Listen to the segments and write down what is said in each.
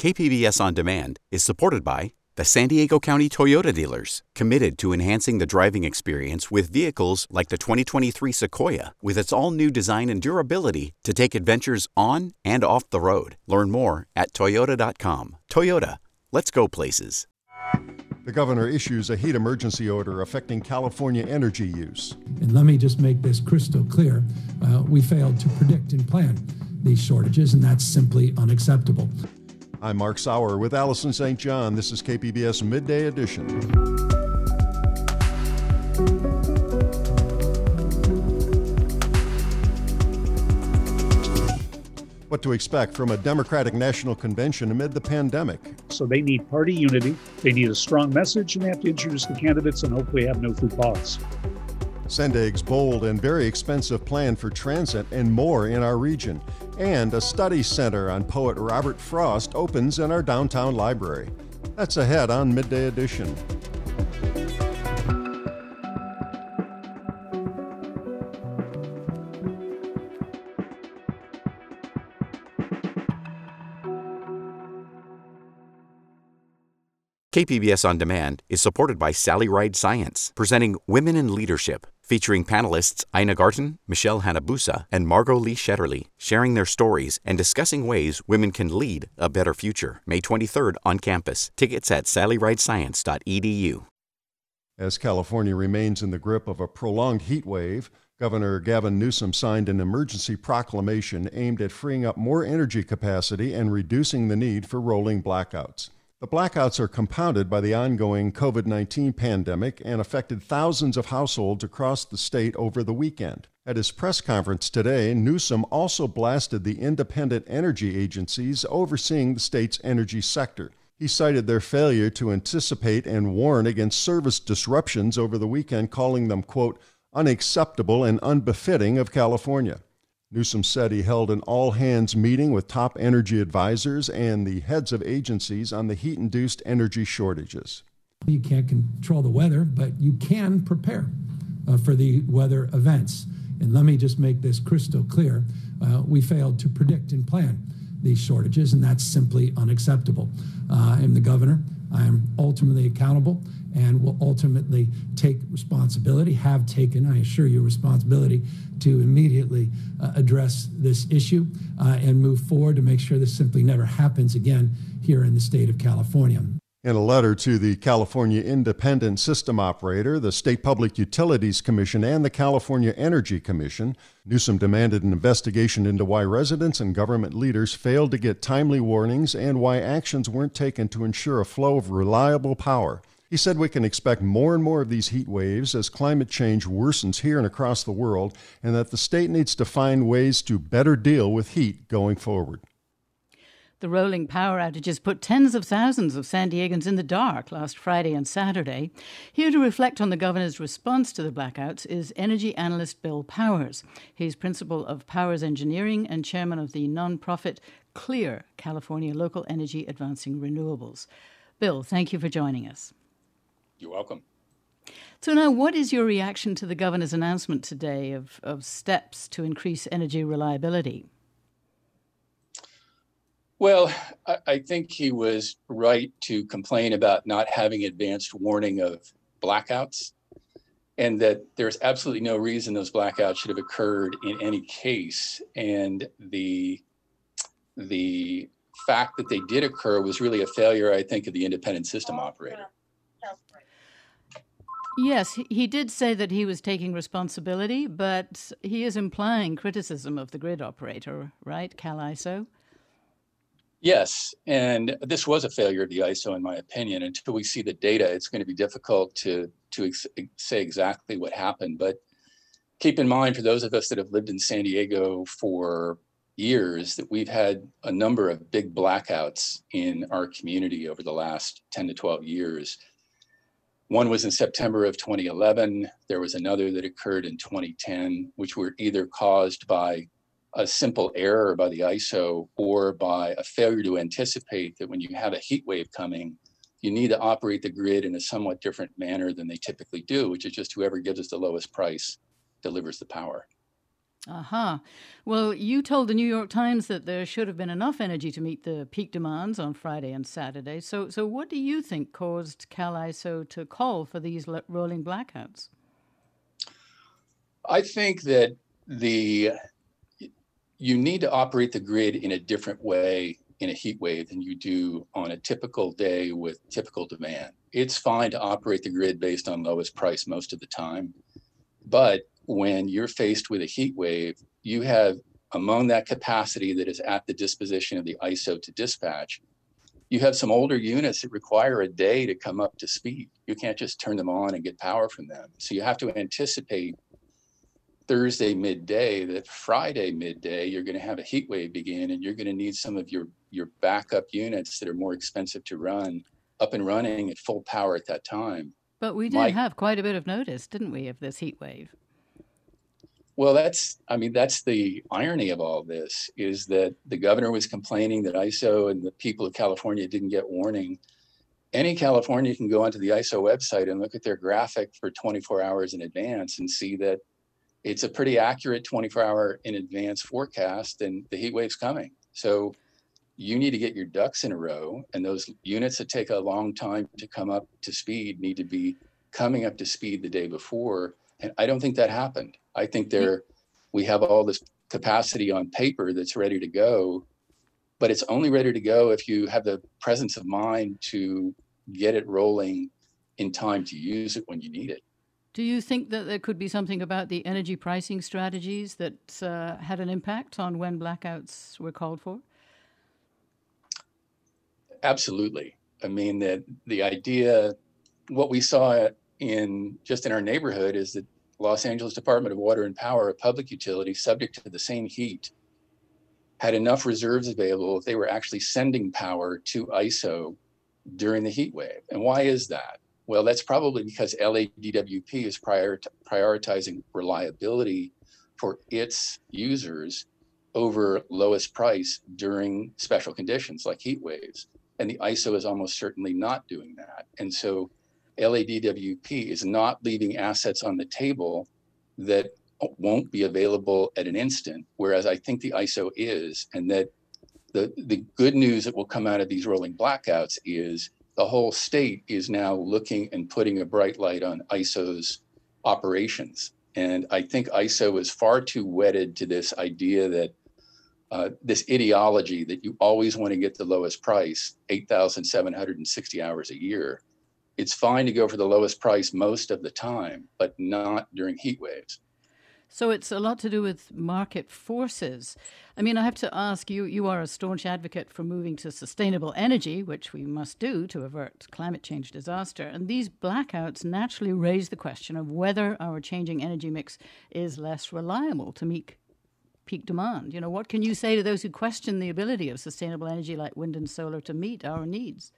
KPBS On Demand is supported by the San Diego County Toyota dealers, committed to enhancing the driving experience with vehicles like the 2023 Sequoia, with its all new design and durability to take adventures on and off the road. Learn more at Toyota.com. Toyota, let's go places. The governor issues a heat emergency order affecting California energy use. And let me just make this crystal clear uh, we failed to predict and plan these shortages, and that's simply unacceptable. I'm Mark Sauer with Allison St. John. This is KPBS Midday Edition. What to expect from a Democratic National Convention amid the pandemic. So they need party unity, they need a strong message, and they have to introduce the candidates and hopefully have no food policy. Sandag's bold and very expensive plan for transit and more in our region. And a study center on poet Robert Frost opens in our downtown library. That's ahead on Midday Edition. KPBS On Demand is supported by Sally Ride Science, presenting Women in Leadership, featuring panelists Ina Garten, Michelle Hanabusa, and Margot Lee Shetterly, sharing their stories and discussing ways women can lead a better future. May 23rd on campus. Tickets at sallyridescience.edu. As California remains in the grip of a prolonged heat wave, Governor Gavin Newsom signed an emergency proclamation aimed at freeing up more energy capacity and reducing the need for rolling blackouts. The blackouts are compounded by the ongoing COVID 19 pandemic and affected thousands of households across the state over the weekend. At his press conference today, Newsom also blasted the independent energy agencies overseeing the state's energy sector. He cited their failure to anticipate and warn against service disruptions over the weekend, calling them, quote, unacceptable and unbefitting of California. Newsom said he held an all hands meeting with top energy advisors and the heads of agencies on the heat induced energy shortages. You can't control the weather, but you can prepare uh, for the weather events. And let me just make this crystal clear uh, we failed to predict and plan these shortages, and that's simply unacceptable. Uh, I'm the governor. I am ultimately accountable and will ultimately take responsibility, have taken, I assure you, responsibility to immediately uh, address this issue uh, and move forward to make sure this simply never happens again here in the state of California. In a letter to the California Independent System Operator, the State Public Utilities Commission, and the California Energy Commission, Newsom demanded an investigation into why residents and government leaders failed to get timely warnings and why actions weren't taken to ensure a flow of reliable power. He said we can expect more and more of these heat waves as climate change worsens here and across the world, and that the state needs to find ways to better deal with heat going forward. The rolling power outages put tens of thousands of San Diegans in the dark last Friday and Saturday. Here to reflect on the governor's response to the blackouts is energy analyst Bill Powers. He's principal of Powers Engineering and chairman of the nonprofit CLEAR, California Local Energy Advancing Renewables. Bill, thank you for joining us. You're welcome. So, now what is your reaction to the governor's announcement today of, of steps to increase energy reliability? Well, I, I think he was right to complain about not having advanced warning of blackouts and that there's absolutely no reason those blackouts should have occurred in any case. And the the fact that they did occur was really a failure, I think, of the independent system oh, operator. Yes, he did say that he was taking responsibility, but he is implying criticism of the grid operator, right, CalISO? Yes, and this was a failure of the ISO, in my opinion. Until we see the data, it's going to be difficult to to ex- say exactly what happened. But keep in mind, for those of us that have lived in San Diego for years, that we've had a number of big blackouts in our community over the last 10 to 12 years. One was in September of 2011. There was another that occurred in 2010, which were either caused by a simple error by the ISO or by a failure to anticipate that when you have a heat wave coming, you need to operate the grid in a somewhat different manner than they typically do, which is just whoever gives us the lowest price delivers the power. Aha. Uh-huh. Well, you told the New York Times that there should have been enough energy to meet the peak demands on Friday and Saturday. So, so what do you think caused CalISO to call for these rolling blackouts? I think that the you need to operate the grid in a different way in a heat wave than you do on a typical day with typical demand. It's fine to operate the grid based on lowest price most of the time, but when you're faced with a heat wave, you have among that capacity that is at the disposition of the ISO to dispatch, you have some older units that require a day to come up to speed. You can't just turn them on and get power from them. So you have to anticipate Thursday midday that Friday midday you're going to have a heat wave begin and you're going to need some of your your backup units that are more expensive to run up and running at full power at that time. But we did My, have quite a bit of notice, didn't we, of this heat wave? Well, that's, I mean, that's the irony of all this is that the governor was complaining that ISO and the people of California didn't get warning. Any California can go onto the ISO website and look at their graphic for 24 hours in advance and see that it's a pretty accurate 24 hour in advance forecast and the heat wave's coming. So you need to get your ducks in a row and those units that take a long time to come up to speed need to be coming up to speed the day before and I don't think that happened. I think there we have all this capacity on paper that's ready to go, but it's only ready to go if you have the presence of mind to get it rolling in time to use it when you need it. Do you think that there could be something about the energy pricing strategies that uh, had an impact on when blackouts were called for? Absolutely. I mean that the idea, what we saw in just in our neighborhood is that Los Angeles Department of Water and Power, a public utility subject to the same heat, had enough reserves available if they were actually sending power to ISO during the heat wave. And why is that? Well, that's probably because LADWP is prior prioritizing reliability for its users over lowest price during special conditions like heat waves. And the ISO is almost certainly not doing that. And so LADWP is not leaving assets on the table that won't be available at an instant, whereas I think the ISO is, and that the, the good news that will come out of these rolling blackouts is the whole state is now looking and putting a bright light on ISO's operations. And I think ISO is far too wedded to this idea that uh, this ideology that you always want to get the lowest price, 8,760 hours a year, it's fine to go for the lowest price most of the time, but not during heat waves. So it's a lot to do with market forces. I mean, I have to ask you you are a staunch advocate for moving to sustainable energy, which we must do to avert climate change disaster. And these blackouts naturally raise the question of whether our changing energy mix is less reliable to meet peak demand. You know, what can you say to those who question the ability of sustainable energy like wind and solar to meet our needs?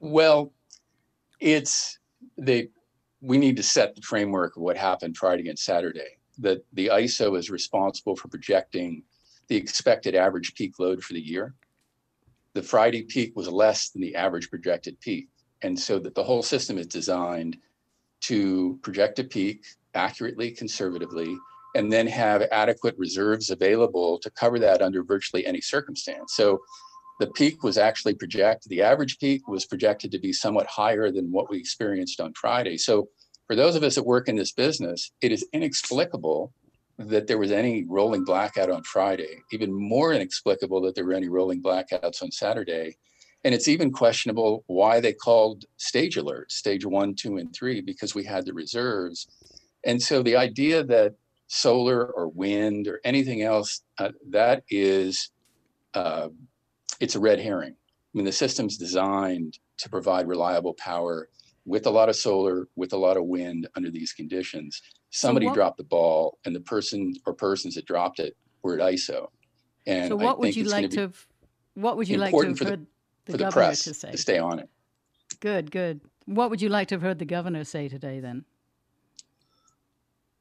Well, it's they we need to set the framework of what happened Friday and Saturday. That the ISO is responsible for projecting the expected average peak load for the year. The Friday peak was less than the average projected peak. And so that the whole system is designed to project a peak accurately, conservatively, and then have adequate reserves available to cover that under virtually any circumstance. So the peak was actually projected, the average peak was projected to be somewhat higher than what we experienced on Friday. So for those of us that work in this business, it is inexplicable that there was any rolling blackout on Friday, even more inexplicable that there were any rolling blackouts on Saturday. And it's even questionable why they called stage alerts, stage one, two, and three, because we had the reserves. And so the idea that solar or wind or anything else, uh, that is uh, it's a red herring. I mean, the system's designed to provide reliable power with a lot of solar, with a lot of wind under these conditions. Somebody so what, dropped the ball, and the person or persons that dropped it were at ISO. And so, what would you like to? Have, what would you like to have heard the, the, the governor to say? To stay on it. Good, good. What would you like to have heard the governor say today then?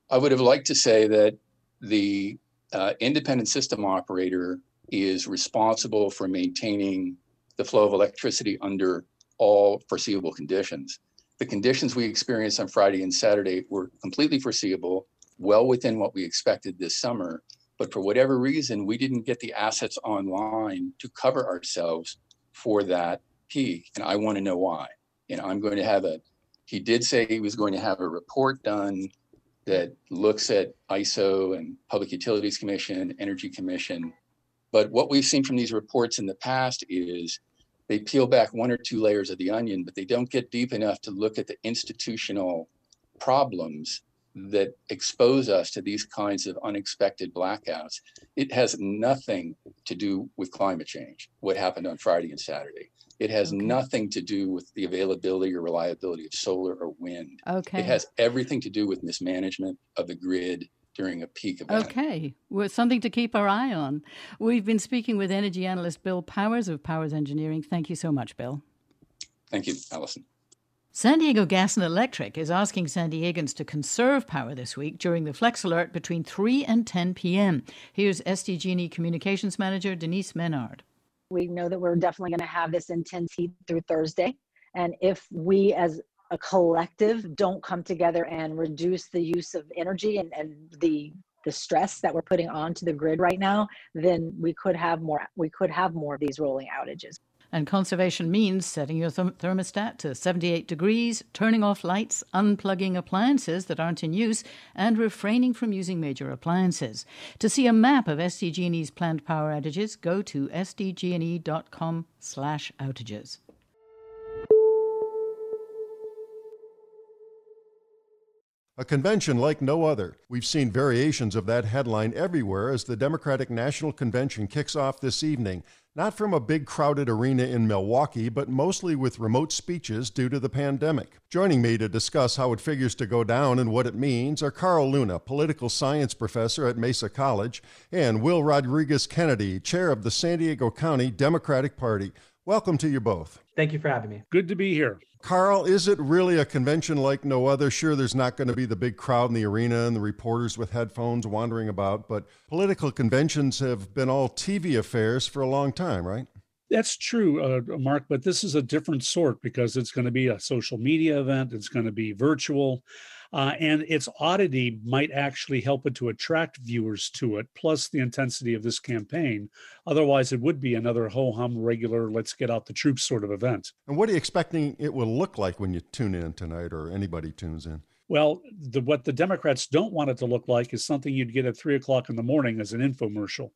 I would have liked to say that the uh, independent system operator is responsible for maintaining the flow of electricity under all foreseeable conditions. The conditions we experienced on Friday and Saturday were completely foreseeable. well within what we expected this summer. But for whatever reason, we didn't get the assets online to cover ourselves for that peak. And I want to know why. And I'm going to have a, he did say he was going to have a report done that looks at ISO and Public Utilities Commission, Energy Commission. But what we've seen from these reports in the past is they peel back one or two layers of the onion, but they don't get deep enough to look at the institutional problems that expose us to these kinds of unexpected blackouts. It has nothing to do with climate change, what happened on Friday and Saturday. It has Okay. nothing to do with the availability or reliability of solar or wind. Okay. It has everything to do with mismanagement of the grid during a peak event. Okay, well, something to keep our eye on. We've been speaking with energy analyst Bill Powers of Powers Engineering. Thank you so much, Bill. Thank you, Allison. San Diego Gas and Electric is asking San Diegans to conserve power this week during the flex alert between 3 and 10 p.m. Here's SDG&E E Communications Manager Denise Menard. We know that we're definitely going to have this intense heat through Thursday. And if we as a collective don't come together and reduce the use of energy and, and the the stress that we're putting onto the grid right now, then we could have more we could have more of these rolling outages. And conservation means setting your thermostat to 78 degrees, turning off lights, unplugging appliances that aren't in use, and refraining from using major appliances. To see a map of SDG&E's planned power outages, go to sdgne.com A convention like no other. We've seen variations of that headline everywhere as the Democratic National Convention kicks off this evening, not from a big crowded arena in Milwaukee, but mostly with remote speeches due to the pandemic. Joining me to discuss how it figures to go down and what it means are Carl Luna, political science professor at Mesa College, and Will Rodriguez Kennedy, chair of the San Diego County Democratic Party. Welcome to you both. Thank you for having me. Good to be here. Carl, is it really a convention like no other? Sure, there's not going to be the big crowd in the arena and the reporters with headphones wandering about, but political conventions have been all TV affairs for a long time, right? That's true, uh, Mark, but this is a different sort because it's going to be a social media event. It's going to be virtual. Uh, and its oddity might actually help it to attract viewers to it, plus the intensity of this campaign. Otherwise, it would be another ho hum, regular, let's get out the troops sort of event. And what are you expecting it will look like when you tune in tonight or anybody tunes in? Well, the, what the Democrats don't want it to look like is something you'd get at three o'clock in the morning as an infomercial.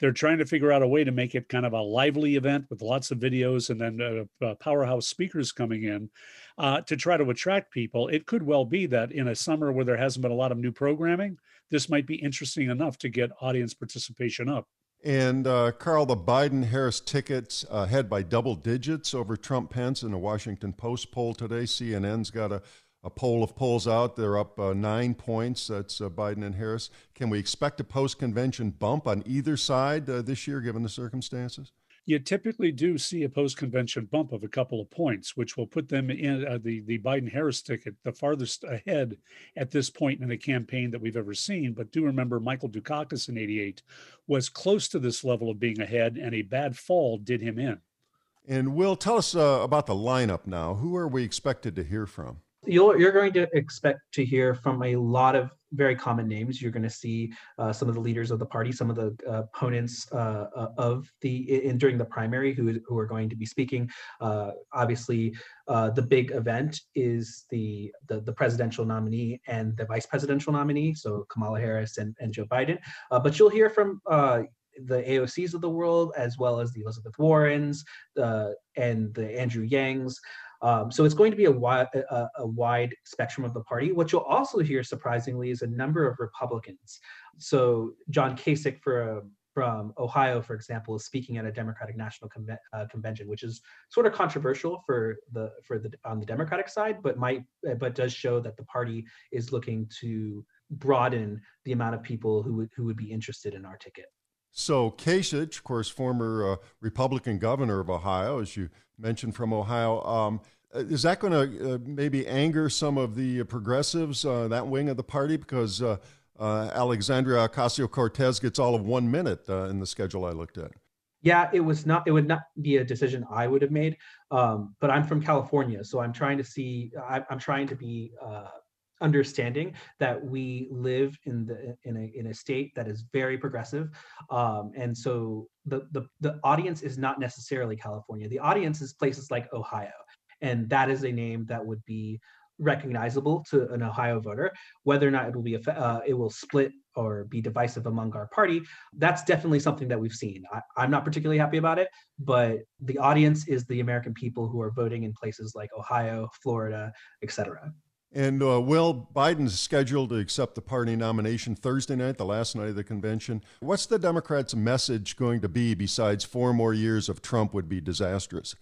They're trying to figure out a way to make it kind of a lively event with lots of videos and then uh, uh, powerhouse speakers coming in uh, to try to attract people. It could well be that in a summer where there hasn't been a lot of new programming, this might be interesting enough to get audience participation up. And uh, Carl, the Biden Harris tickets ahead by double digits over Trump Pence in a Washington Post poll today. CNN's got a, a poll of polls out. They're up uh, nine points. That's uh, Biden and Harris. Can we expect a post convention bump on either side uh, this year, given the circumstances? You typically do see a post-convention bump of a couple of points, which will put them in uh, the the Biden-Harris ticket the farthest ahead at this point in a campaign that we've ever seen. But do remember, Michael Dukakis in '88 was close to this level of being ahead, and a bad fall did him in. And Will, tell us uh, about the lineup now. Who are we expected to hear from? You'll, you're going to expect to hear from a lot of very common names. You're going to see uh, some of the leaders of the party, some of the uh, opponents uh, uh, of the in during the primary who who are going to be speaking. Uh, obviously, the big event is the, the the presidential nominee and the vice presidential nominee, so Kamala Harris and, and Joe Biden. but you'll hear from the AOCs of the world, as well as the Elizabeth Warrens uh, and the Andrew Yangs. Um, so it's going to be a wide, a, a, wide spectrum of the party. What you'll also hear, surprisingly, is a number of Republicans. So John Kasich for, from Ohio, for example, is speaking at a Democratic National Conven- uh, Convention, which is sort of controversial for the for the on the Democratic side, but might but does show that the party is looking to broaden the amount of people who would who would be interested in our ticket. So Kasich, of course, former uh, Republican governor of Ohio, as you mentioned from Ohio, um, is that going to uh, maybe anger some of the progressives, uh, that wing of the party? Because uh, Alexandria Ocasio Cortez gets all of one minute in the schedule I looked at. Yeah, it was not. It would not be a decision I would have made. Um, but I'm from California, so I'm trying to see. I, I'm trying to be understanding that we live in the in a in a state that is very progressive um, and so the, the the audience is not necessarily california the audience is places like ohio and that is a name that would be recognizable to an ohio voter whether or not it will be uh, it will split or be divisive among our party that's definitely something that we've seen I, i'm not particularly happy about it but the audience is the american people who are voting in places like ohio florida etc and uh, Will, Biden's scheduled to accept the party nomination Thursday night, the last night of the convention. What's the Democrats' message going to be besides four more years of Trump would be disastrous?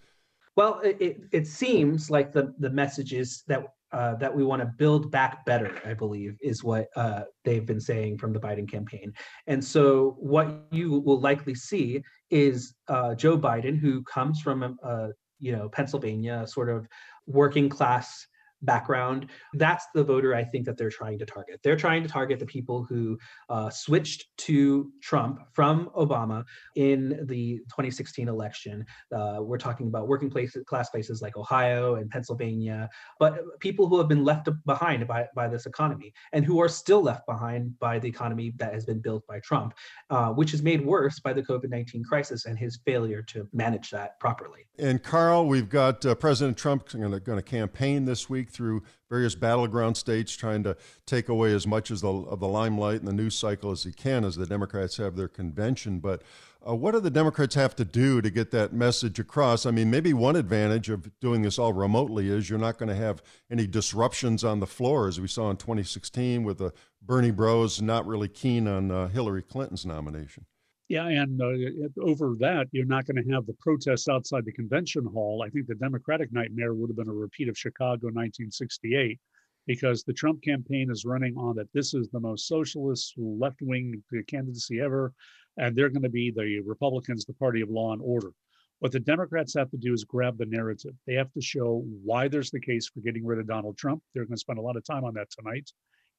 Well, it, it seems like the, the message is that uh, that we want to build back better, I believe, is what uh, they've been saying from the Biden campaign. And so, what you will likely see is uh, Joe Biden, who comes from, uh, you know, Pennsylvania, sort of working class background. That's the voter I think that they're trying to target. They're trying to target the people who uh, switched to Trump from Obama in the 2016 election. Uh, we're talking about working places, class places like Ohio and Pennsylvania, but people who have been left behind by, by this economy and who are still left behind by the economy that has been built by Trump, uh, which is made worse by the COVID 19 crisis and his failure to manage that properly. And Carl, we've got uh, President Trump going to campaign this week through various battleground states, trying to take away as much as the, of the limelight and the news cycle as he can as the Democrats have their convention. But uh, what do the Democrats have to do to get that message across? I mean, maybe one advantage of doing this all remotely is you're not going to have any disruptions on the floor, as we saw in 2016 with the Bernie Bros not really keen on uh, Hillary Clinton's nomination. Yeah, and uh, over that, you're not going to have the protests outside the convention hall. I think the Democratic nightmare would have been a repeat of Chicago 1968, because the Trump campaign is running on that this is the most socialist left wing candidacy ever, and they're going to be the Republicans, the party of law and order. What the Democrats have to do is grab the narrative. They have to show why there's the case for getting rid of Donald Trump. They're going to spend a lot of time on that tonight.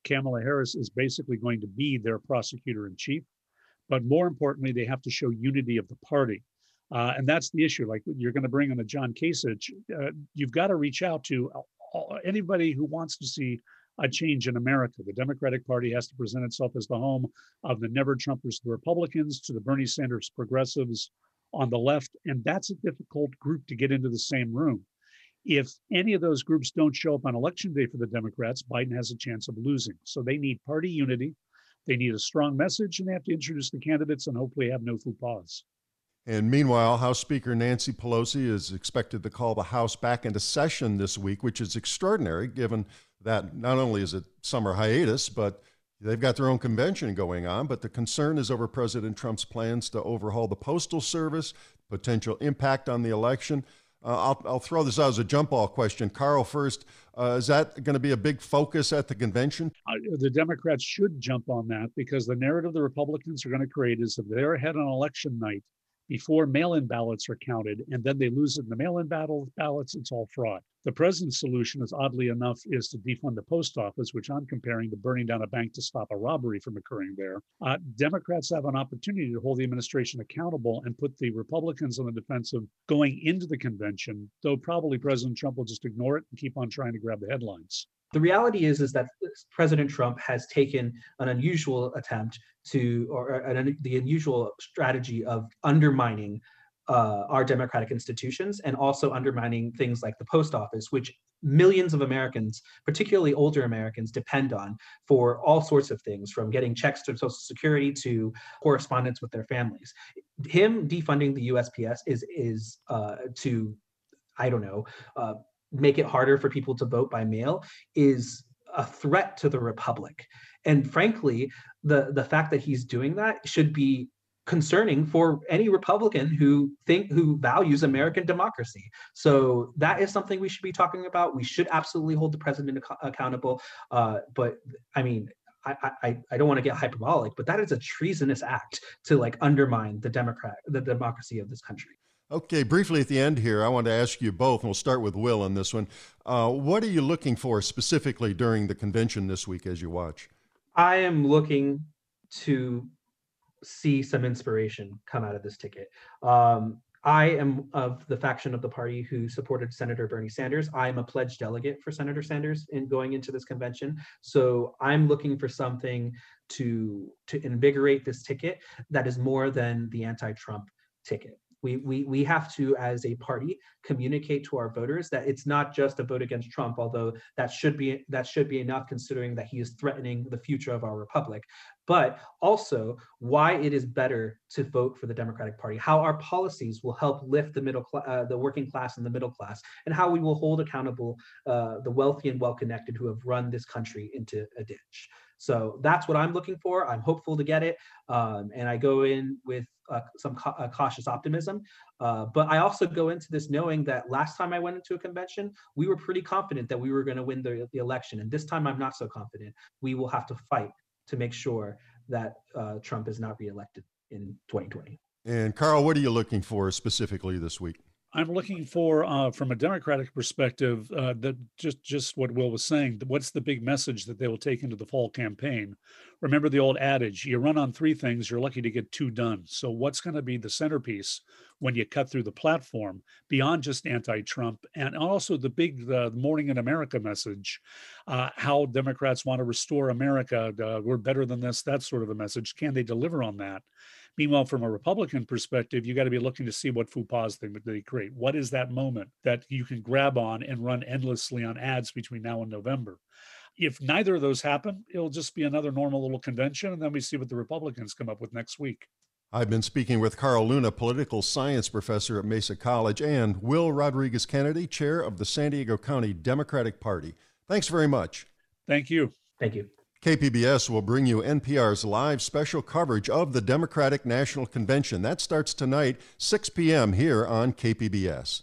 Kamala Harris is basically going to be their prosecutor in chief. But more importantly, they have to show unity of the party. Uh, and that's the issue. Like you're going to bring in a John Kasich, uh, you've got to reach out to anybody who wants to see a change in America. The Democratic Party has to present itself as the home of the never Trumpers, the Republicans, to the Bernie Sanders progressives on the left. And that's a difficult group to get into the same room. If any of those groups don't show up on election day for the Democrats, Biden has a chance of losing. So they need party unity. They need a strong message and they have to introduce the candidates and hopefully have no faux. And meanwhile, House Speaker Nancy Pelosi is expected to call the House back into session this week, which is extraordinary given that not only is it summer hiatus, but they've got their own convention going on. But the concern is over President Trump's plans to overhaul the Postal Service, potential impact on the election. Uh, I'll, I'll throw this out as a jump ball question. Carl, first, uh, is that going to be a big focus at the convention? The Democrats should jump on that because the narrative the Republicans are going to create is if they're ahead on election night, before mail-in ballots are counted, and then they lose in the mail-in battle ballots. It's all fraud. The president's solution, is oddly enough, is to defund the post office, which I'm comparing to burning down a bank to stop a robbery from occurring there. Uh, Democrats have an opportunity to hold the administration accountable and put the Republicans on the defensive going into the convention, though probably President Trump will just ignore it and keep on trying to grab the headlines. The reality is, is that President Trump has taken an unusual attempt to, or an, the unusual strategy of undermining uh, our democratic institutions and also undermining things like the post office, which millions of Americans, particularly older Americans, depend on for all sorts of things, from getting checks to Social Security to correspondence with their families. Him defunding the USPS is is uh, to, I don't know, uh, make it harder for people to vote by mail is a threat to the republic. And frankly the the fact that he's doing that should be concerning for any republican who think who values american democracy. So that is something we should be talking about. We should absolutely hold the president ac- accountable. Uh, but i mean I, I, I don't want to get hyperbolic, but that is a treasonous act to like undermine the democrat the democracy of this country. Okay, briefly at the end here, I want to ask you both, and we'll start with Will on this one. Uh, what are you looking for specifically during the convention this week as you watch? I am looking to see some inspiration come out of this ticket. Um, I am of the faction of the party who supported Senator Bernie Sanders. I'm a pledged delegate for Senator Sanders in going into this convention. So I'm looking for something to to invigorate this ticket that is more than the anti-Trump ticket. We, we, we have to, as a party, communicate to our voters that it's not just a vote against Trump, although that should be that should be enough considering that he is threatening the future of our republic, but also why it is better to vote for the Democratic Party, how our policies will help lift the middle class, uh, the working class and the middle class, and how we will hold accountable uh, the wealthy and well-connected who have run this country into a ditch. So that's what I'm looking for. I'm hopeful to get it, um, and I go in with uh, some ca- uh, cautious optimism. Uh, but I also go into this knowing that last time I went into a convention, we were pretty confident that we were going to win the, the election, and this time I'm not so confident. We will have to fight to make sure that uh, Trump is not reelected in 2020. And Carl, what are you looking for specifically this week? I'm looking for, uh, from a Democratic perspective, uh, that just just what Will was saying. What's the big message that they will take into the fall campaign? Remember the old adage: you run on three things, you're lucky to get two done. So, what's going to be the centerpiece when you cut through the platform beyond just anti-Trump, and also the big the Morning in America message? Uh, how Democrats want to restore America? Uh, we're better than this. That sort of a message. Can they deliver on that? Meanwhile, from a Republican perspective, you got to be looking to see what faux they, they create. What is that moment that you can grab on and run endlessly on ads between now and November? If neither of those happen, it'll just be another normal little convention, and then we see what the Republicans come up with next week. I've been speaking with Carl Luna, political science professor at Mesa College, and Will Rodriguez Kennedy, chair of the San Diego County Democratic Party. Thanks very much. Thank you. Thank you. KPBS will bring you NPR's live special coverage of the Democratic National Convention. That starts tonight, 6 p.m. here on KPBS.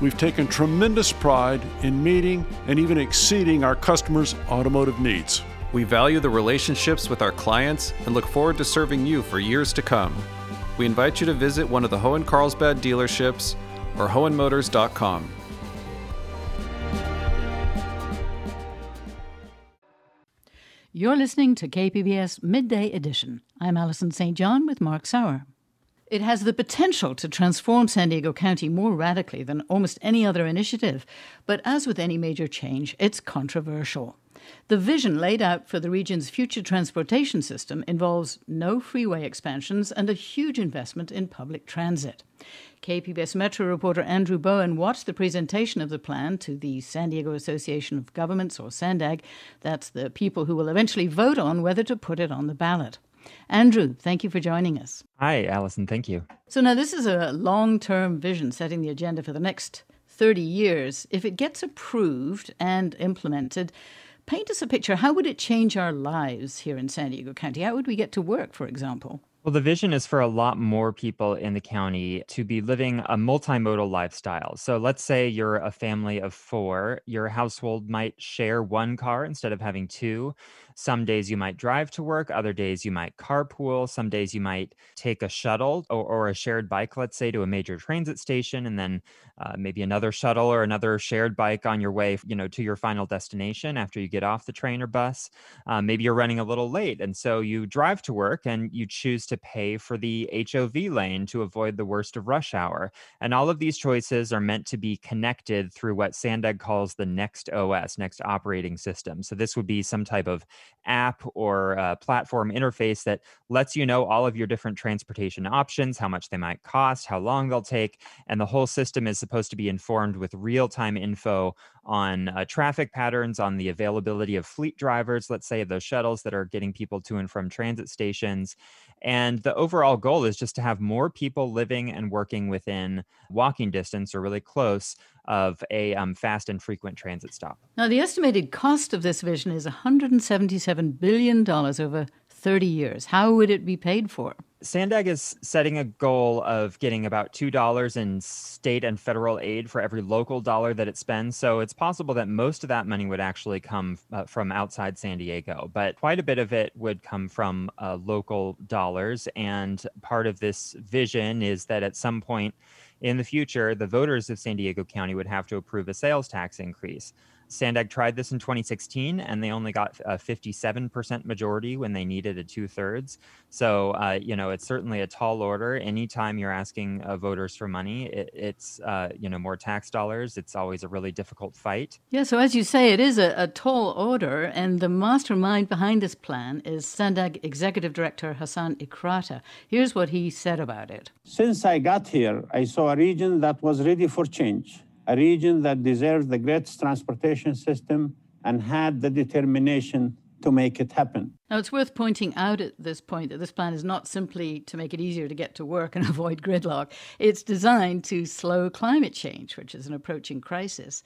we've taken tremendous pride in meeting and even exceeding our customers' automotive needs. We value the relationships with our clients and look forward to serving you for years to come. We invite you to visit one of the Hoehn Carlsbad dealerships or Hoehnmotors.com. You're listening to KPBS Midday Edition. I'm Allison St. John with Mark Sauer. It has the potential to transform San Diego County more radically than almost any other initiative, but as with any major change, it's controversial. The vision laid out for the region's future transportation system involves no freeway expansions and a huge investment in public transit. KPBS Metro reporter Andrew Bowen watched the presentation of the plan to the San Diego Association of Governments, or SANDAG. That's the people who will eventually vote on whether to put it on the ballot. Andrew, thank you for joining us. Hi, Allison. Thank you. So, now this is a long term vision setting the agenda for the next 30 years. If it gets approved and implemented, paint us a picture. How would it change our lives here in San Diego County? How would we get to work, for example? Well, the vision is for a lot more people in the county to be living a multimodal lifestyle. So let's say you're a family of four, your household might share one car instead of having two. Some days you might drive to work, other days you might carpool, some days you might take a shuttle or, or a shared bike, let's say, to a major transit station, and then uh, maybe another shuttle or another shared bike on your way, you know, to your final destination after you get off the train or bus. Uh, maybe you're running a little late, and so you drive to work and you choose to pay for the HOV lane to avoid the worst of rush hour. And all of these choices are meant to be connected through what Sandag calls the Next OS, Next Operating System. So this would be some type of app or platform interface that lets you know all of your different transportation options, how much they might cost, how long they'll take. And the whole system is supposed to be informed with real time info on uh, traffic patterns, on the availability of fleet drivers, let's say those shuttles that are getting people to and from transit stations. And the overall goal is just to have more people living and working within walking distance or really close of a um, fast and frequent transit stop. Now, the estimated cost of this vision is $177 billion over 30 years. How would it be paid for? Sandag is setting a goal of getting about $2 in state and federal aid for every local dollar that it spends. So it's possible that most of that money would actually come uh, from outside San Diego, but quite a bit of it would come from uh, local dollars. And part of this vision is that at some point in the future, the voters of San Diego County would have to approve a sales tax increase. Sandag tried this in 2016 and they only got a 57% majority when they needed a two thirds. So, uh, you know, it's certainly a tall order. Anytime you're asking uh, voters for money, it, it's, uh, you know, more tax dollars. It's always a really difficult fight. Yeah, so as you say, it is a, a tall order. And the mastermind behind this plan is Sandag Executive Director Hasan Ikhrata. Here's what he said about it. Since I got here, I saw a region that was ready for change a region that deserves the greatest transportation system and had the determination to make it happen. Now, it's worth pointing out at this point that this plan is not simply to make it easier to get to work and avoid gridlock. It's designed to slow climate change, which is an approaching crisis.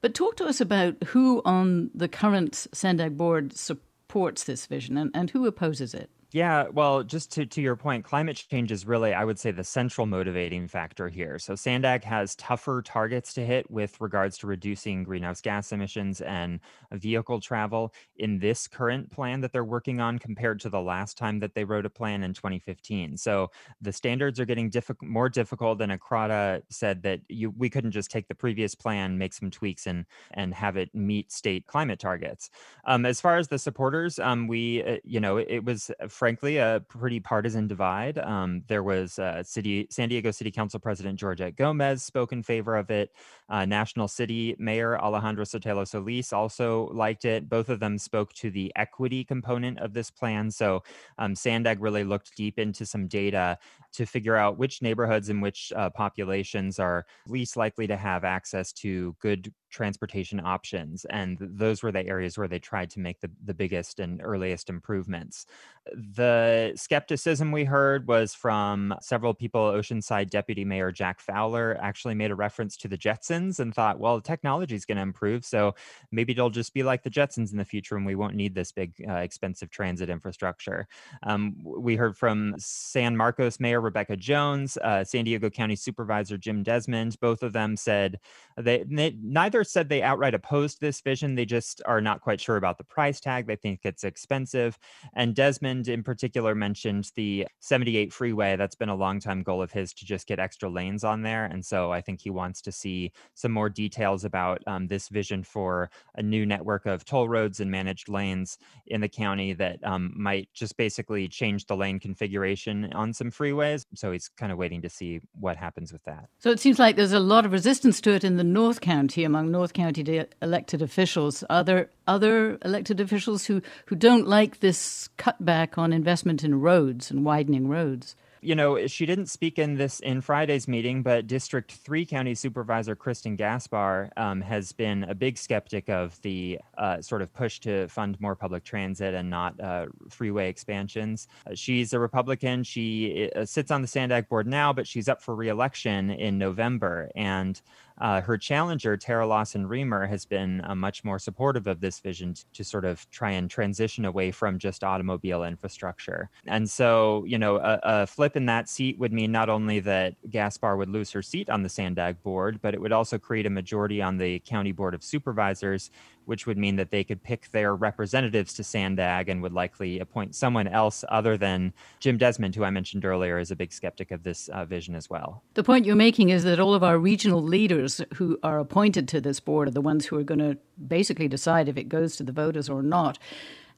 But talk to us about who on the current Sandag board supports this vision and, and who opposes it. Yeah, well, just to, to your point, climate change is really, I would say, the central motivating factor here. So, Sandag has tougher targets to hit with regards to reducing greenhouse gas emissions and vehicle travel in this current plan that they're working on compared to the last time that they wrote a plan in 2015. So, the standards are getting diffi- more difficult, and Ikhrata said that you, we couldn't just take the previous plan, make some tweaks, and, and have it meet state climate targets. Um, as far as the supporters, um, we, uh, you know, it, it was frankly a pretty partisan divide. Um, there was uh, city San Diego City Council President Georgette Gomez spoke in favor of it. Uh, National City Mayor Alejandra Sotelo Solis also liked it. Both of them spoke to the equity component of this plan. So um, Sandag really looked deep into some data to figure out which neighborhoods and which uh, populations are least likely to have access to good transportation options. And those were the areas where they tried to make the, the biggest and earliest improvements. The skepticism we heard was from several people. Oceanside Deputy Mayor Jack Feller actually made a reference to the Jetsons and thought, well, technology is going to improve. So maybe it'll just be like the Jetsons in the future and we won't need this big, uh, expensive transit infrastructure. Um, we heard from San Marcos Mayor Rebecca Jones, uh, San Diego County Supervisor Jim Desmond. Both of them said they, they neither said they outright opposed this vision. They just are not quite sure about the price tag. They think it's expensive. And Desmond, in particular, mentioned the 78 freeway. That's been a long time goal of his to just get extra lanes on there. And so I think he wants to see some more details about um, this vision for a new network of toll roads and managed lanes in the county that um, might just basically change the lane configuration on some freeways. So he's kind of waiting to see what happens with that. So it seems like there's a lot of resistance to it in the North County among North County elected officials. Are there other elected officials who, who don't like this cutback on investment in roads and widening roads? You know, she didn't speak in this in Friday's meeting, but District 3 County Supervisor Kristin Gaspar um, has been a big skeptic of the uh, sort of push to fund more public transit and not uh, freeway expansions. Uh, she's a Republican. She uh, sits on the Sandag board now, but she's up for reelection in November. And uh, her challenger, Terra Lawson Remer, has been uh, much more supportive of this vision to, to, sort of try and transition away from just automobile infrastructure. And so, you know, a, a, flip in that seat would mean not only that Gaspar would lose her seat on the Sandag board, but it would also create a majority on the County Board of Supervisors, which would mean that they could pick their representatives to Sandag and would likely appoint someone else other than Jim Desmond, who I mentioned earlier is a big skeptic of this uh, vision as well. The point you're making is that all of our regional leaders who are appointed to this board are the ones who are going to basically decide if it goes to the voters or not.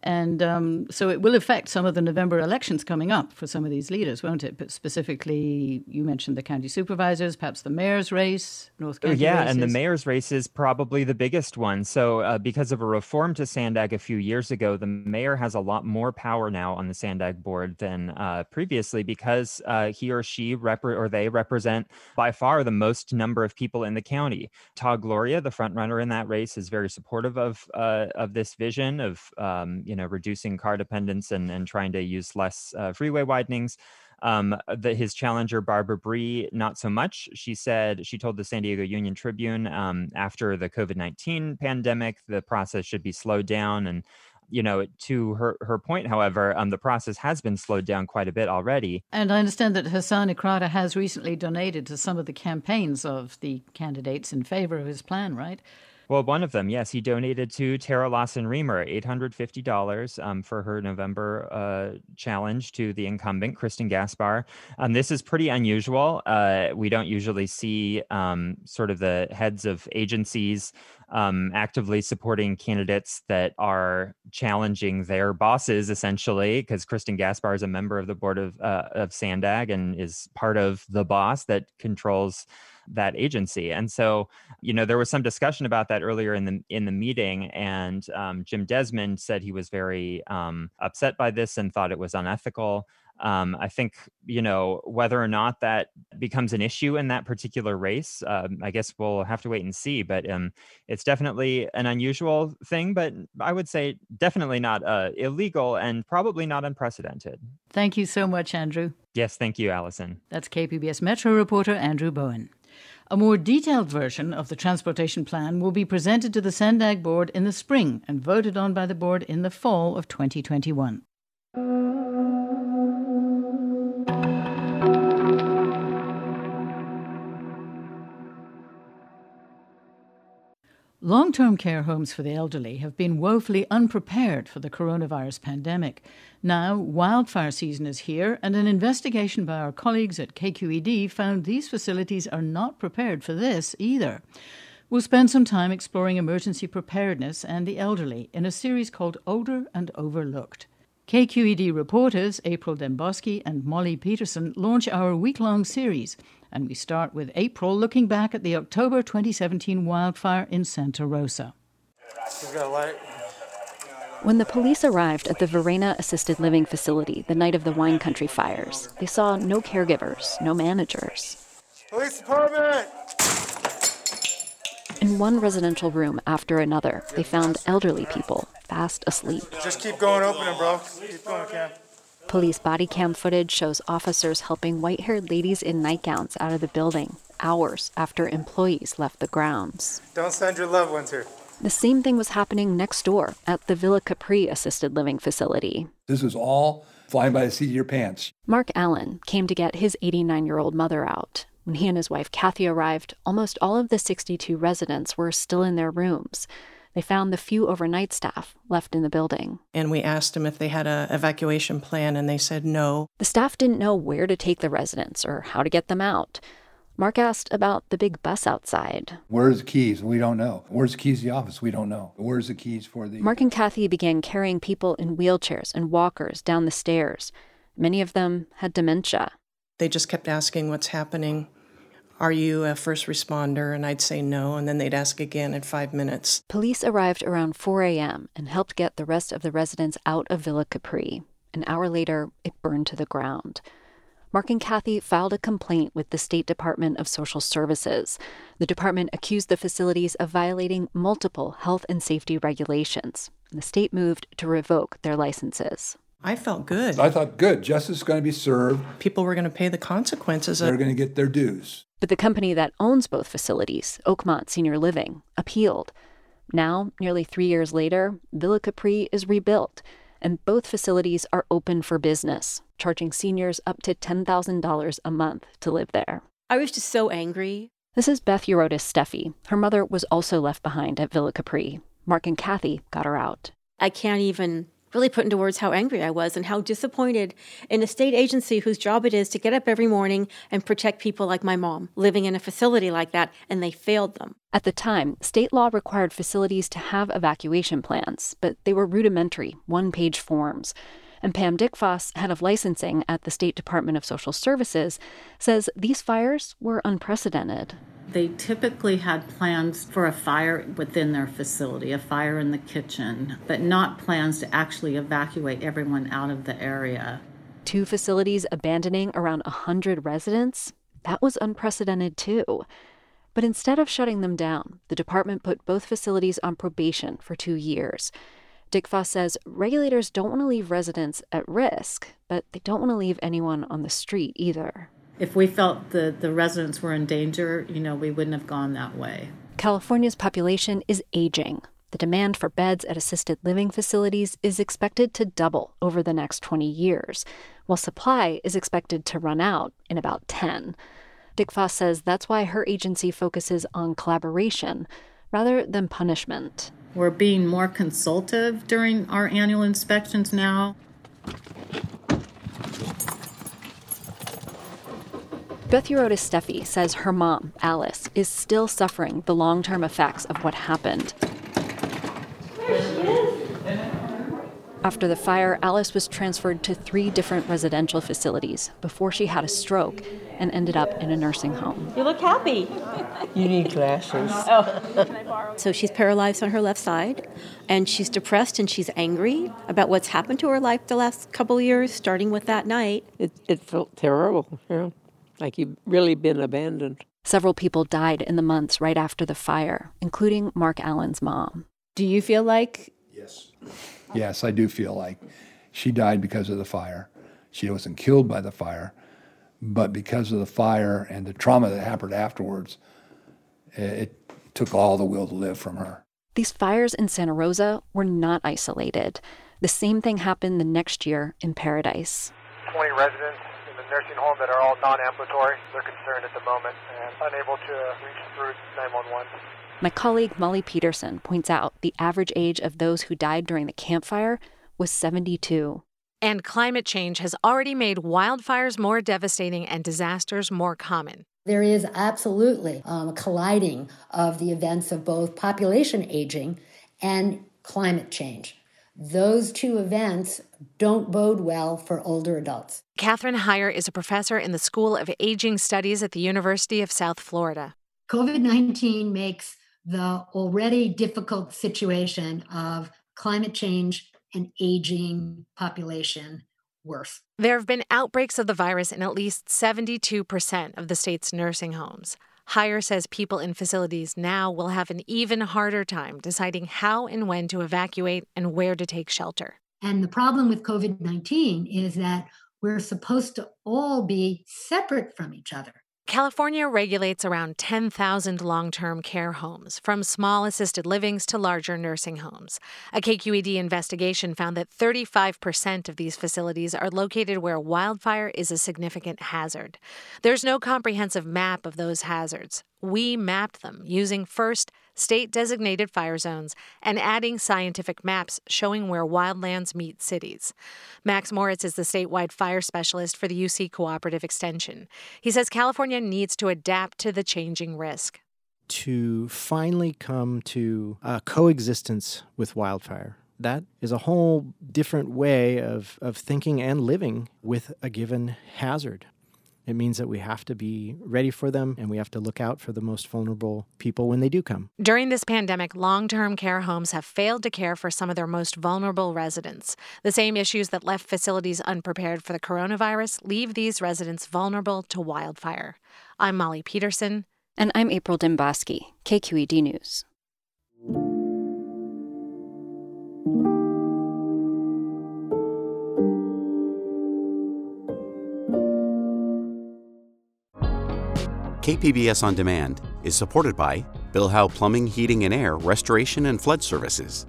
And um, so it will affect some of the November elections coming up for some of these leaders, won't it? But specifically, you mentioned the county supervisors, perhaps the mayor's race, North County. Yeah, races. and the mayor's race is probably the biggest one. So, uh, because of a reform to Sandag a few years ago, the mayor has a lot more power now on the Sandag board than uh, previously because uh, he or she rep- or they represent by far the most number of people in the county. Todd Gloria, the front runner in that race, is very supportive of uh, of this vision of um, you know reducing car dependence and, and trying to use less uh, freeway widenings. Um, the, his challenger, Barbara Bry, not so much. She said, she told the San Diego Union Tribune um, after the COVID 19 pandemic, the process should be slowed down and You know, to her, her point, however, um, the process has been slowed down quite a bit already. And I understand that Hasan Ikhrata has recently donated to some of the campaigns of the candidates in favor of his plan, right? Well, one of them, yes, he donated to Terra Lawson Remer $850 um, for her November uh, challenge to the incumbent, Kristin Gaspar. Um, this is pretty unusual. Uh, we don't usually see um, sort of the heads of agencies um, actively supporting candidates that are challenging their bosses, essentially, because Kristin Gaspar is a member of the board of, uh, of Sandag and is part of the boss that controls that agency. And so, you know, there was some discussion about that earlier in the in the meeting, and um, Jim Desmond said he was very um, upset by this and thought it was unethical. Um, I think, you know, whether or not that becomes an issue in that particular race, um, I guess we'll have to wait and see. But um, it's definitely an unusual thing, but I would say definitely not uh, illegal and probably not unprecedented. Thank you so much, Andrew. Yes, thank you, Allison. That's KPBS Metro reporter Andrew Bowen. A more detailed version of the transportation plan will be presented to the Sandag board in the spring and voted on by the board in the fall of 2021. Long term care homes for the elderly have been woefully unprepared for the coronavirus pandemic. Now, wildfire season is here, and an investigation by our colleagues at KQED found these facilities are not prepared for this either. We'll spend some time exploring emergency preparedness and the elderly in a series called Older and Overlooked. KQED reporters April Dembosky and Molly Peterson launch our week long series, and we start with April looking back at the October 2017 wildfire in Santa Rosa. When the police arrived at the Varenna Assisted Living Facility the night of the wine country fires, they saw no caregivers, no managers. Police department! In one residential room after another, they found elderly people fast asleep. Just keep going opening, bro. Keep going, Cam. Police body cam footage shows officers helping white haired ladies in nightgowns out of the building hours after employees left the grounds. Don't send your loved ones here. The same thing was happening next door at the Villa Capri assisted living facility. This was all flying by the seat of your pants. Mark Allen came to get his 89 year old mother out. When he and his wife Kathy arrived, almost all of the 62 residents were still in their rooms. They found the few overnight staff left in the building. And we asked them if they had an evacuation plan, and they said no. The staff didn't know where to take the residents or how to get them out. Mark asked about the big bus outside. Where's the keys? We don't know. Where's the keys to the office? We don't know. Where's the keys for the. Mark and Kathy began carrying people in wheelchairs and walkers down the stairs. Many of them had dementia. They just kept asking what's happening. Are you a first responder? And I'd say no, and then they'd ask again in five minutes. Police arrived around 4 a.m. and helped get the rest of the residents out of Villa Capri. An hour later, it burned to the ground. Mark and Kathy filed a complaint with the State Department of Social Services. The department accused the facilities of violating multiple health and safety regulations. The state moved to revoke their licenses. I felt good. I thought, good, justice is going to be served. People were going to pay the consequences. They're going to get their dues. But the company that owns both facilities, Oakmont Senior Living, appealed. Now, nearly three years later, Villa Capri is rebuilt, and both facilities are open for business, charging seniors up to $10,000 a month to live there. I was just so angry. This is Beth Eurotas-Steffy. Her mother was also left behind at Villa Capri. Mark and Kathy got her out. I can't even really put into words how angry I was and how disappointed in a state agency whose job it is to get up every morning and protect people like my mom living in a facility like that, and they failed them. At the time, state law required facilities to have evacuation plans, but they were rudimentary, one page forms. And Pam Dickfoss, head of licensing at the State Department of Social Services, says these fires were unprecedented. They typically had plans for a fire within their facility, a fire in the kitchen, but not plans to actually evacuate everyone out of the area. Two facilities abandoning around 100 residents? That was unprecedented too. But instead of shutting them down, the department put both facilities on probation for two years. Dickfoss says regulators don't want to leave residents at risk, but they don't want to leave anyone on the street either. If we felt the, the residents were in danger, you know, we wouldn't have gone that way. California's population is aging. The demand for beds at assisted living facilities is expected to double over the next 20 years, while supply is expected to run out in about 10. Dickfoss says that's why her agency focuses on collaboration rather than punishment. We're being more consultative during our annual inspections now. Beth Eurotas-Steffy says her mom, Alice, is still suffering the long term effects of what happened. After the fire, Alice was transferred to three different residential facilities before she had a stroke and ended up in a nursing home. You look happy. You need glasses. Oh. so she's paralyzed on her left side, and she's depressed and she's angry about what's happened to her life the last couple of years, starting with that night. It, it felt terrible, you know, like you've really been abandoned. Several people died in the months right after the fire, including Mark Allen's mom. Do you feel like? Yes. Yes, I do feel like she died because of the fire. She wasn't killed by the fire, but because of the fire and the trauma that happened afterwards, it took all the will to live from her. These fires in Santa Rosa were not isolated. The same thing happened the next year in Paradise. 20 residents in the nursing home that are all non-ambulatory. They're concerned at the moment and unable to reach through 911. My colleague Molly Peterson points out the average age of those who died during the Camp Fire was 72. And climate change has already made wildfires more devastating and disasters more common. There is absolutely um, a colliding of the events of both population aging and climate change. Those two events don't bode well for older adults. Kathryn Hyer is a professor in the School of Aging Studies at the University of South Florida. COVID 19 makes the already difficult situation of climate change and aging population worse. There have been outbreaks of the virus in at least 72% of the state's nursing homes. Heyer says people in facilities now will have an even harder time deciding how and when to evacuate and where to take shelter. And the problem with COVID 19 is that we're supposed to all be separate from each other. California regulates around 10,000 long term care homes, from small assisted livings to larger nursing homes. A KQED investigation found that 35% of these facilities are located where wildfire is a significant hazard. There's no comprehensive map of those hazards. We mapped them using first state designated fire zones and adding scientific maps showing where wildlands meet cities. Max Moritz is the statewide fire specialist for the UC Cooperative Extension. He says California needs to adapt to the changing risk. To finally come to a coexistence with wildfire. That is a whole different way of, of thinking and living with a given hazard. It means that we have to be ready for them and we have to look out for the most vulnerable people when they do come. During this pandemic, long term care homes have failed to care for some of their most vulnerable residents. The same issues that left facilities unprepared for the coronavirus leave these residents vulnerable to wildfire. I'm Molly Peterson. And I'm April Dembosky, KQED News. KPBS On Demand is supported by Bill Howe Plumbing, Heating and Air, Restoration and Flood Services.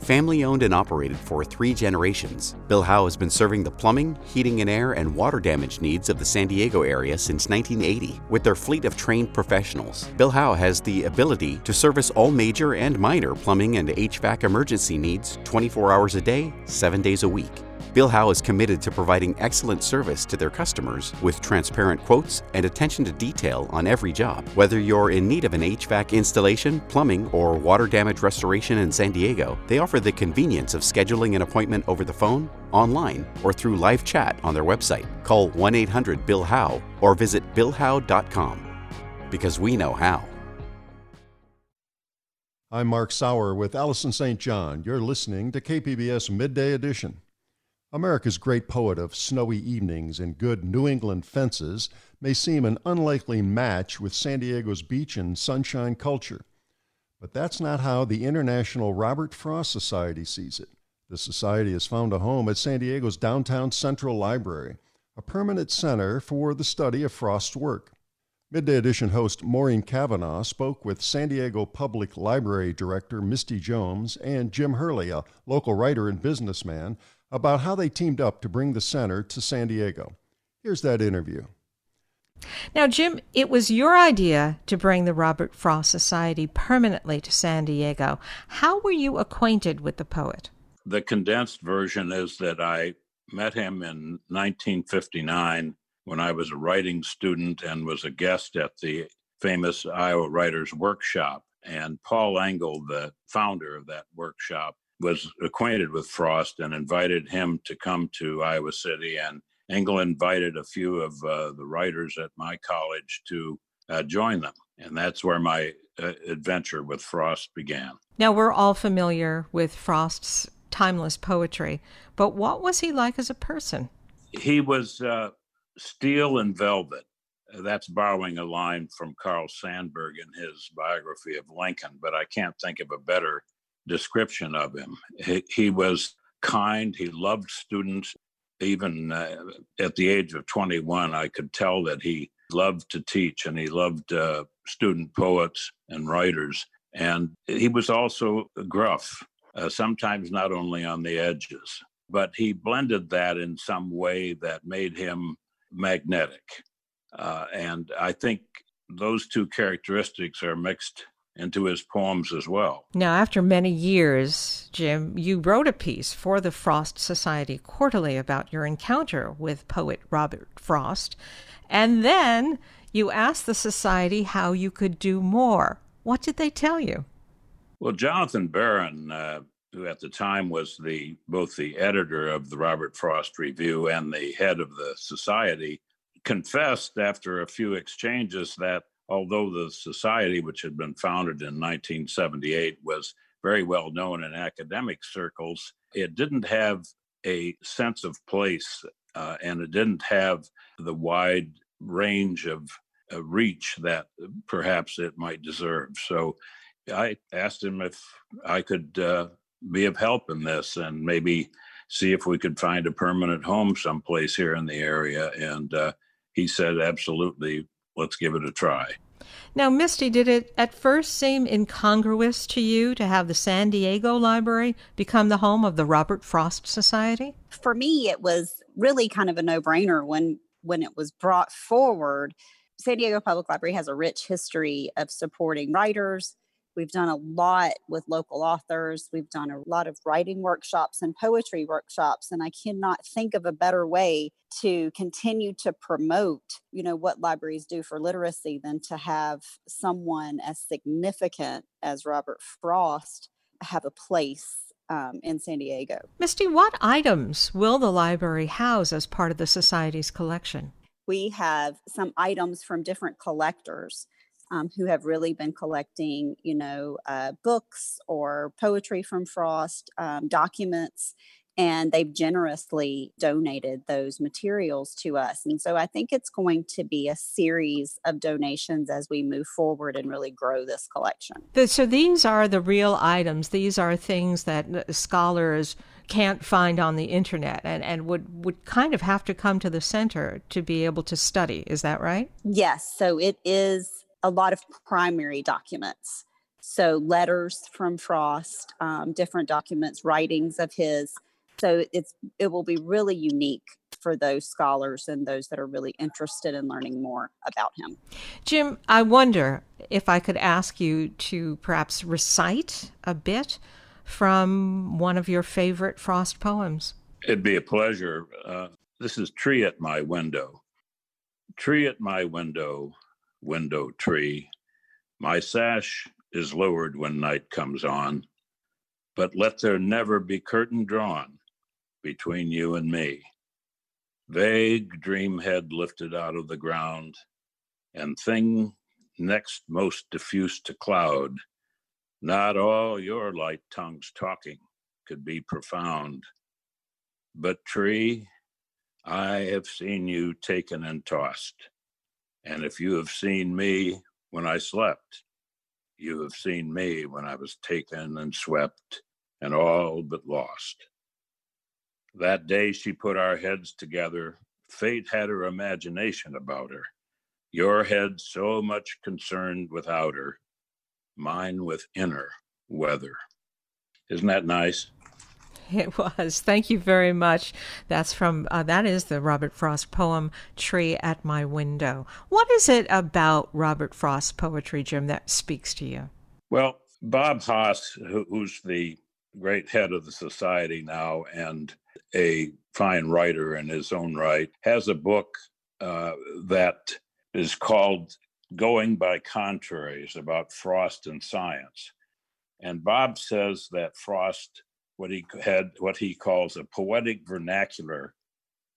Family owned and operated for three generations, Bill Howe has been serving the plumbing, heating and air, and water damage needs of the San Diego area since 1980. With their fleet of trained professionals, Bill Howe has the ability to service all major and minor plumbing and HVAC emergency needs 24 hours a day, 7 days a week. Bill Howe is committed to providing excellent service to their customers with transparent quotes and attention to detail on every job. Whether you're in need of an HVAC installation, plumbing, or water damage restoration in San Diego, they offer the convenience of scheduling an appointment over the phone, online, or through live chat on their website. Call 1 800 Bill Howe or visit BillHowe.com because we know how. I'm Mark Sauer with Allison St. John. You're listening to KPBS Midday Edition. America's great poet of snowy evenings and good New England fences may seem an unlikely match with San Diego's beach and sunshine culture. But that's not how the International Robert Frost Society sees it. The society has found a home at San Diego's downtown Central Library, a permanent center for the study of Frost's work. Midday Edition host Maureen Cavanaugh spoke with San Diego Public Library Director Misty Jones and Jim Hurley, a local writer and businessman, about how they teamed up to bring the center to San Diego. Here's that interview. Now, Jim, it was your idea to bring the Robert Frost Society permanently to San Diego. How were you acquainted with the poet? The condensed version is that I met him in 1959 when I was a writing student and was a guest at the famous Iowa Writers Workshop. And Paul Engle, the founder of that workshop, was acquainted with Frost and invited him to come to Iowa City. And Engle invited a few of uh, the writers at my college to uh, join them. And that's where my uh, adventure with Frost began. Now, we're all familiar with Frost's timeless poetry, but what was he like as a person? He was uh, steel and velvet. That's borrowing a line from Carl Sandburg in his biography of Lincoln, but I can't think of a better description of him. He, he was kind, he loved students. Even uh, at the age of 21, I could tell that he loved to teach and he loved uh, student poets and writers. And he was also gruff, uh, sometimes not only on the edges, but he blended that in some way that made him magnetic. Uh, and I think those two characteristics are mixed into his poems as well. Now, after many years, Jim, you wrote a piece for the Frost Society Quarterly about your encounter with poet Robert Frost. And then you asked the Society how you could do more. What did they tell you? Well, Jonathan Barron, uh, who at the time was the both the editor of the Robert Frost Review and the head of the society, confessed after a few exchanges that although the society, which had been founded in 1978, was very well known in academic circles, it didn't have a sense of place uh, and it didn't have the wide range of uh, reach that perhaps it might deserve. So I asked him if I could uh, be of help in this and maybe see if we could find a permanent home someplace here in the area. And uh, he said, absolutely, let's give it a try. Now, Misty, did it at first seem incongruous to you to have the San Diego Library become the home of the Robert Frost Society? For me, it was really kind of a no-brainer when when it was brought forward. San Diego Public Library has a rich history of supporting writers, We've done a lot with local authors. We've done a lot of writing workshops and poetry workshops. And I cannot think of a better way to continue to promote, you know, what libraries do for literacy than to have someone as significant as Robert Frost have a place um, in San Diego. Misty, what items will the library house as part of the Society's collection? We have some items from different collectors um, who have really been collecting, you know, uh, books or poetry from Frost, um, documents, and they've generously donated those materials to us. And so I think it's going to be a series of donations as we move forward and really grow this collection. So these are the real items. These are things that scholars can't find on the internet and, and would, would kind of have to come to the center to be able to study. Is that right? Yes. So it is a lot of primary documents. So letters from Frost, um, different documents, writings of his. So it's it will be really unique for those scholars and those that are really interested in learning more about him. Jim, I wonder if I could ask you to perhaps recite a bit from one of your favorite Frost poems. It'd be a pleasure. Uh, this is Tree at My Window. Tree at my window, window tree. My sash is lowered when night comes on, but let there never be curtain drawn between you and me. Vague dream head lifted out of the ground, and thing next most diffuse to cloud. Not all your light tongues talking could be profound. But tree, I have seen you taken and tossed and if you have seen me when I slept, you have seen me when I was taken and swept and all but lost. That day she put our heads together. Fate had her imagination about her. Your head so much concerned with outer, mine with inner weather. Isn't that nice? It was. Thank you very much. That's from, uh, that is the Robert Frost poem, Tree at My Window. What is it about Robert Frost's poetry, Jim, that speaks to you? Well, Bob Hass, who, who's the great head of the society now and a fine writer in his own right, has a book uh, that is called Going by Contraries about Frost and Science. And Bob says that Frost, what he had, what he calls a poetic vernacular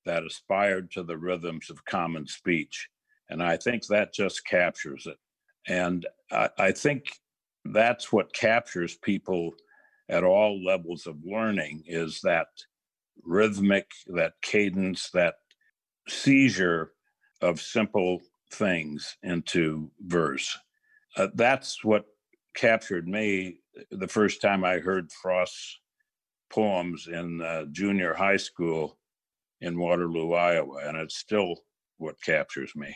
that aspired to the rhythms of common speech. And I think that just captures it. And I, I think that's what captures people at all levels of learning is that rhythmic, that cadence, that seizure of simple things into verse. Uh, that's what captured me the first time I heard Frost's poems in uh, junior high school in Waterloo, Iowa, and it's still what captures me.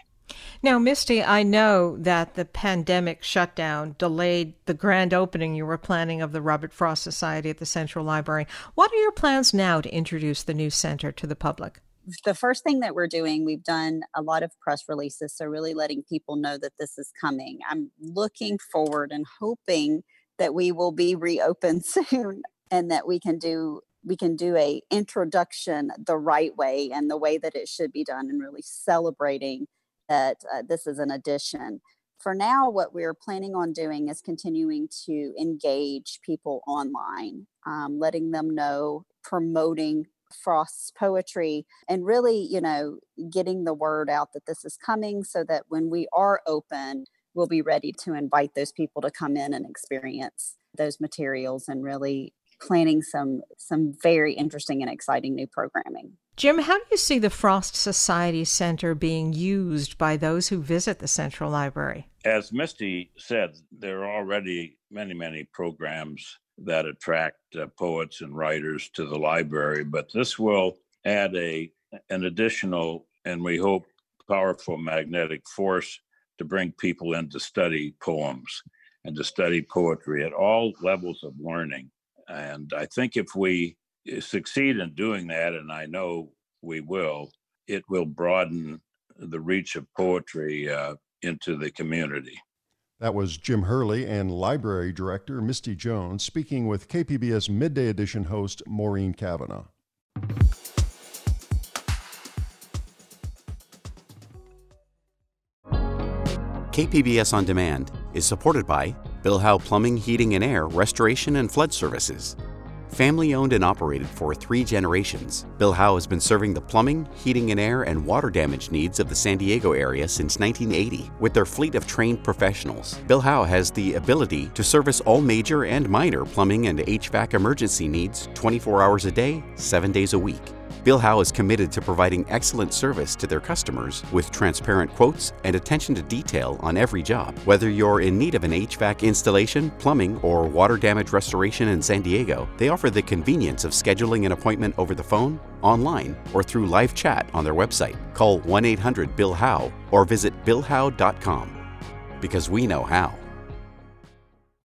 Now, Misty, I know that the pandemic shutdown delayed the grand opening you were planning of the Robert Frost Society at the Central Library. What are your plans now to introduce the new center to the public? the first thing that we're doing, we've done a lot of press releases. So, really letting people know that this is coming. I'm looking forward and hoping that we will be reopened soon and that we can do we can do a introduction the right way and the way that it should be done and really celebrating that uh, this is an addition. For now what we're planning on doing is continuing to engage people online um, letting them know promoting Frost's poetry and really, you know, getting the word out that this is coming so that when we are open, we'll be ready to invite those people to come in and experience those materials and really planning some some very interesting and exciting new programming. Jim, how do you see the Frost Society Center being used by those who visit the Central Library? As Misty said, there are already many, many programs that attract uh, poets and writers to the library, but this will add a an additional and we hope powerful magnetic force to bring people in to study poems and to study poetry at all levels of learning. And I think if we uh, succeed in doing that, and I know we will, it will broaden the reach of poetry uh, into the community. That was Jim Hurley and Library Director Misty Jones speaking with KPBS Midday Edition host Maureen Cavanaugh. KPBS On Demand is supported by Bill Howe Plumbing, Heating and Air, Restoration and Flood Services. Family owned and operated for three generations, Bill Howe has been serving the plumbing, heating and air, and water damage needs of the San Diego area since 1980. With their fleet of trained professionals, Bill Howe has the ability to service all major and minor plumbing and HVAC emergency needs 24 hours a day, 7 days a week. Bill Howe is committed to providing excellent service to their customers with transparent quotes and attention to detail on every job. Whether you're in need of an HVAC installation, plumbing, or water damage restoration in San Diego, they offer the convenience of scheduling an appointment over the phone, online, or through live chat on their website. Call 1 800 Bill Howe or visit BillHowe.com because we know how.